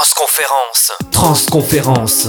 Transconférence. Transconférence.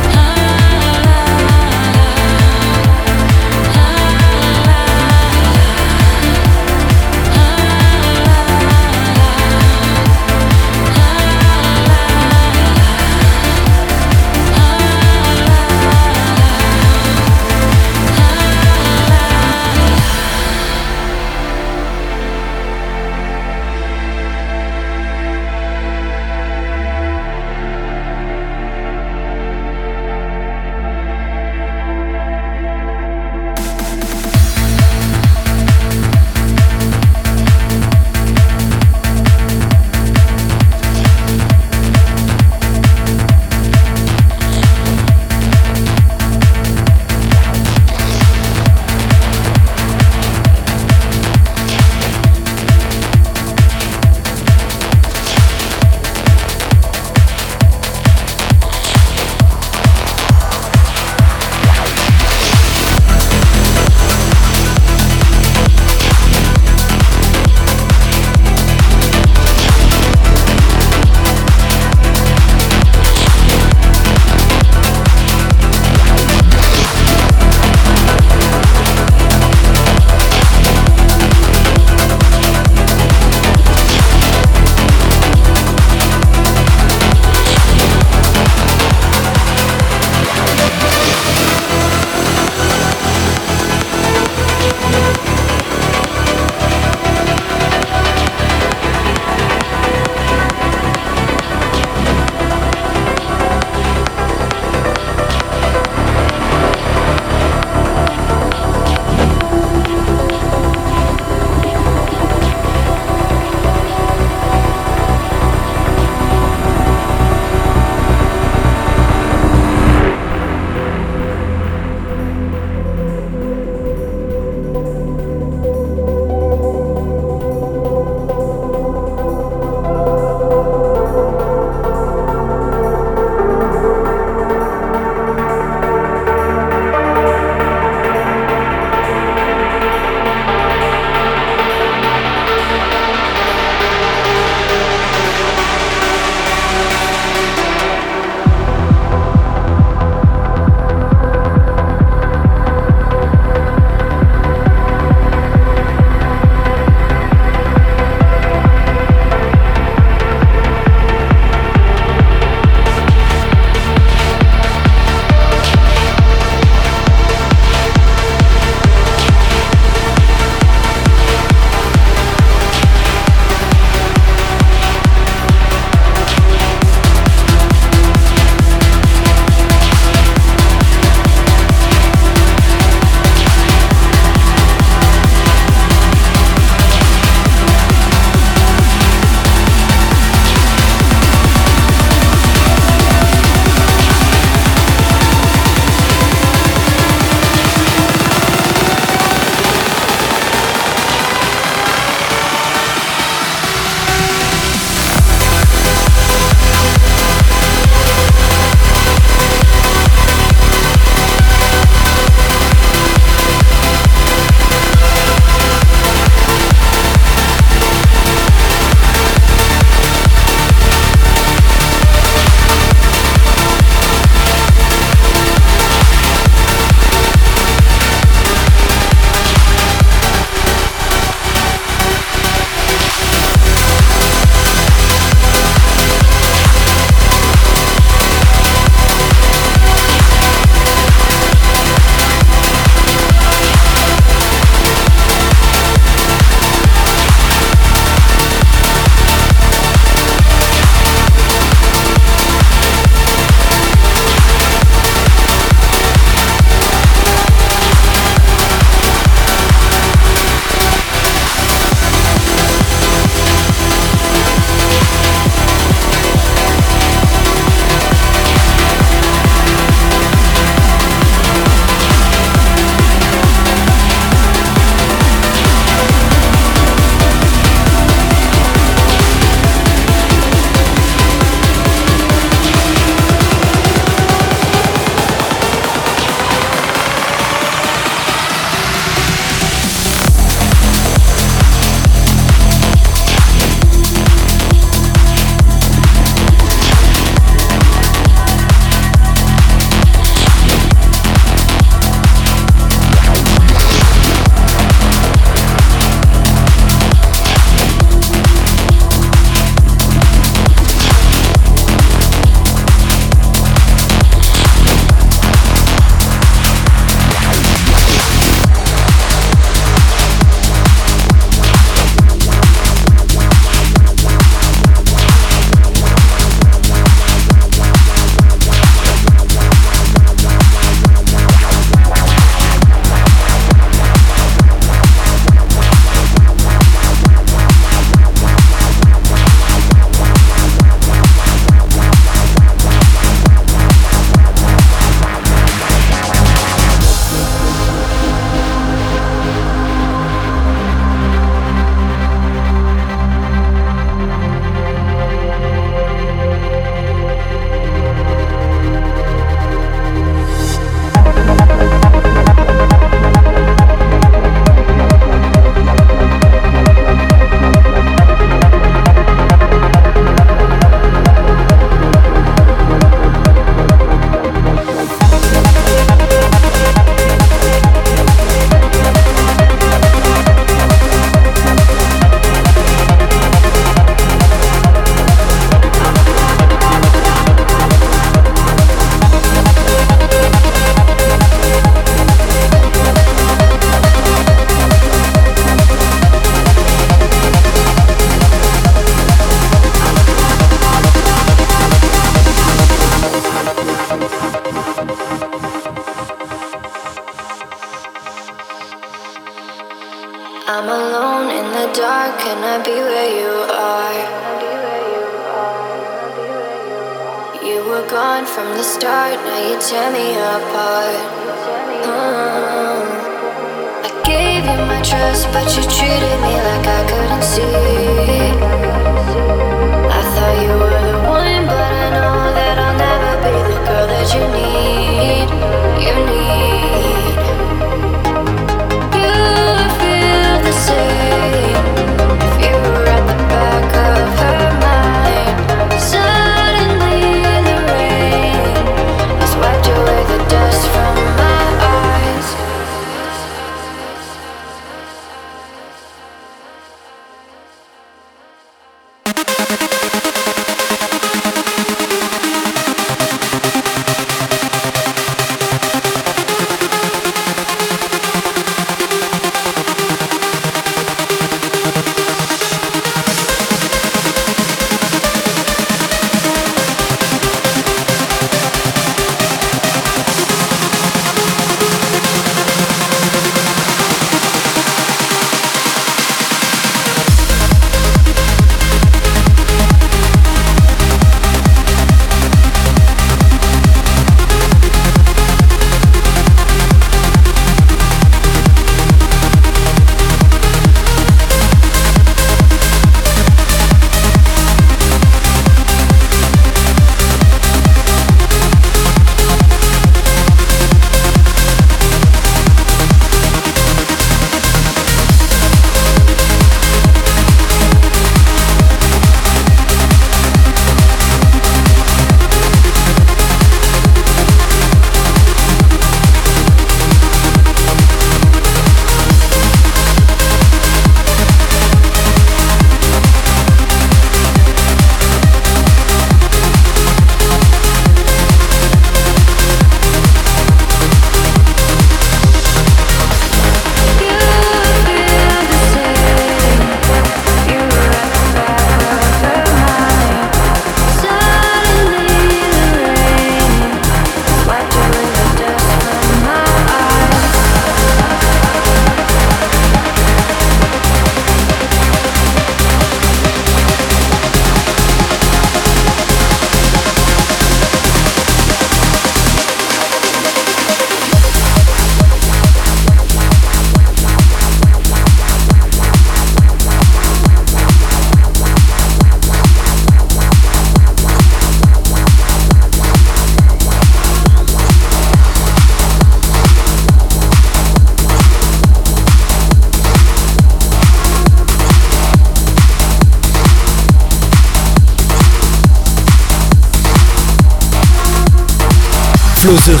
Closeril.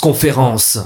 Transconférence.